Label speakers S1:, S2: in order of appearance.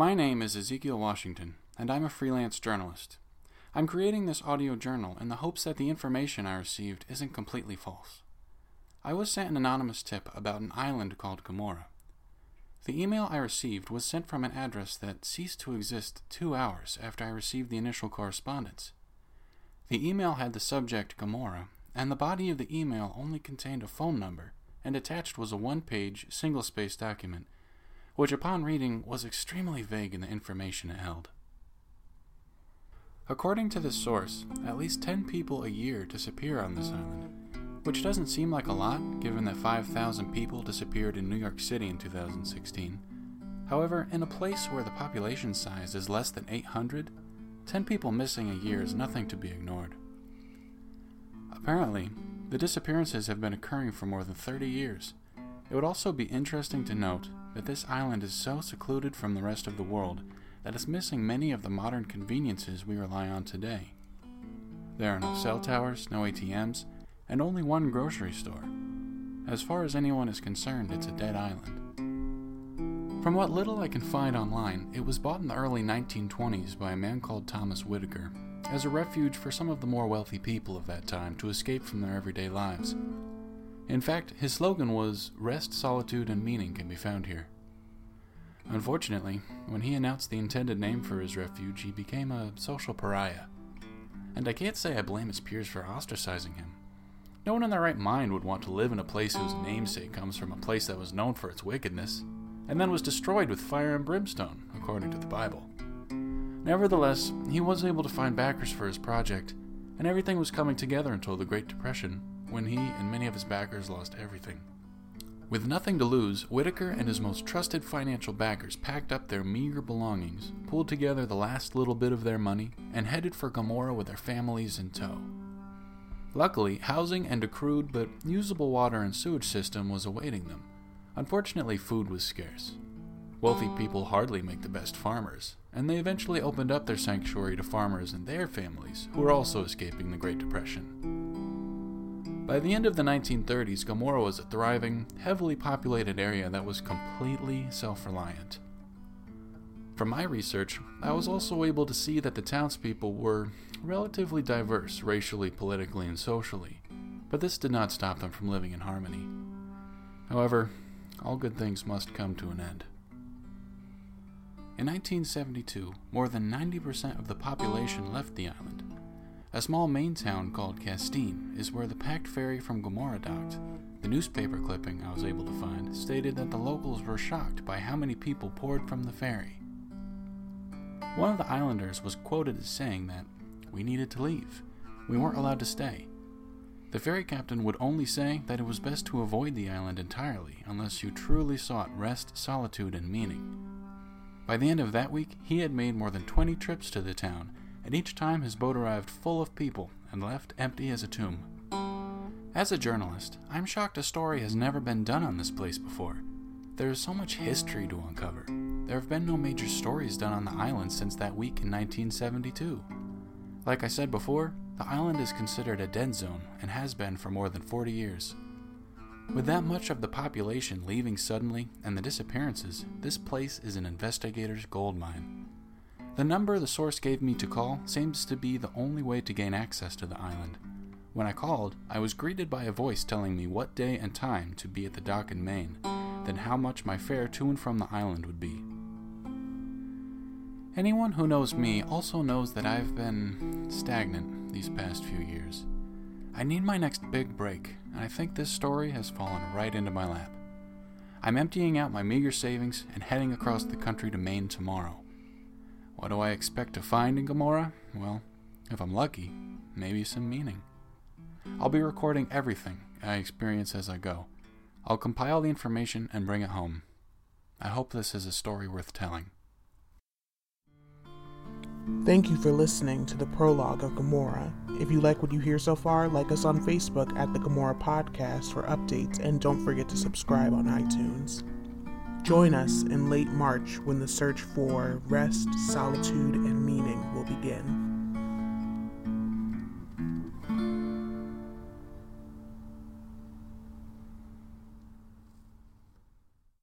S1: My name is Ezekiel Washington, and I'm a freelance journalist. I'm creating this audio journal in the hopes that the information I received isn't completely false. I was sent an anonymous tip about an island called Gomorrah. The email I received was sent from an address that ceased to exist two hours after I received the initial correspondence. The email had the subject Gomorrah, and the body of the email only contained a phone number, and attached was a one page, single space document, which upon reading was extremely vague in the information it held. According to this source, at least 10 people a year disappear on this island, which doesn't seem like a lot given that 5,000 people disappeared in New York City in 2016. However, in a place where the population size is less than 800, 10 people missing a year is nothing to be ignored. Apparently, the disappearances have been occurring for more than 30 years. It would also be interesting to note that this island is so secluded from the rest of the world that it's missing many of the modern conveniences we rely on today. There are no cell towers, no ATMs, and only one grocery store. As far as anyone is concerned, it's a dead island. From what little I can find online, it was bought in the early 1920s by a man called Thomas Whitaker as a refuge for some of the more wealthy people of that time to escape from their everyday lives. In fact, his slogan was Rest, Solitude, and Meaning can be found here. Unfortunately, when he announced the intended name for his refuge, he became a social pariah. And I can't say I blame his peers for ostracizing him. No one in their right mind would want to live in a place whose namesake comes from a place that was known for its wickedness, and then was destroyed with fire and brimstone, according to the Bible. Nevertheless, he was able to find backers for his project, and everything was coming together until the Great Depression, when he and many of his backers lost everything. With nothing to lose, Whitaker and his most trusted financial backers packed up their meager belongings, pulled together the last little bit of their money, and headed for Gomorrah with their families in tow. Luckily, housing and a crude but usable water and sewage system was awaiting them. Unfortunately, food was scarce. Wealthy people hardly make the best farmers, and they eventually opened up their sanctuary to farmers and their families, who were also escaping the Great Depression. By the end of the 1930s, Gomorrah was a thriving, heavily populated area that was completely self reliant. From my research, I was also able to see that the townspeople were relatively diverse racially, politically, and socially, but this did not stop them from living in harmony. However, all good things must come to an end. In 1972, more than 90% of the population left the island. A small Maine town called Castine is where the packed ferry from Gomorrah docked. The newspaper clipping I was able to find stated that the locals were shocked by how many people poured from the ferry. One of the islanders was quoted as saying that we needed to leave. We weren't allowed to stay. The ferry captain would only say that it was best to avoid the island entirely unless you truly sought rest, solitude, and meaning. By the end of that week, he had made more than 20 trips to the town, and each time his boat arrived full of people and left empty as a tomb. As a journalist, I'm shocked a story has never been done on this place before. There is so much history to uncover. There have been no major stories done on the island since that week in 1972. Like I said before, the island is considered a dead zone and has been for more than 40 years. With that much of the population leaving suddenly and the disappearances, this place is an investigator's goldmine. The number the source gave me to call seems to be the only way to gain access to the island. When I called, I was greeted by a voice telling me what day and time to be at the dock in Maine, then how much my fare to and from the island would be. Anyone who knows me also knows that I've been stagnant these past few years. I need my next big break, and I think this story has fallen right into my lap. I'm emptying out my meager savings and heading across the country to Maine tomorrow. What do I expect to find in Gomorrah? Well, if I'm lucky, maybe some meaning. I'll be recording everything I experience as I go. I'll compile the information and bring it home. I hope this is a story worth telling.
S2: Thank you for listening to the prologue of Gomorrah. If you like what you hear so far, like us on Facebook at the Gomorrah Podcast for updates, and don't forget to subscribe on iTunes. Join us in late March when the search for rest, solitude, and meaning will begin.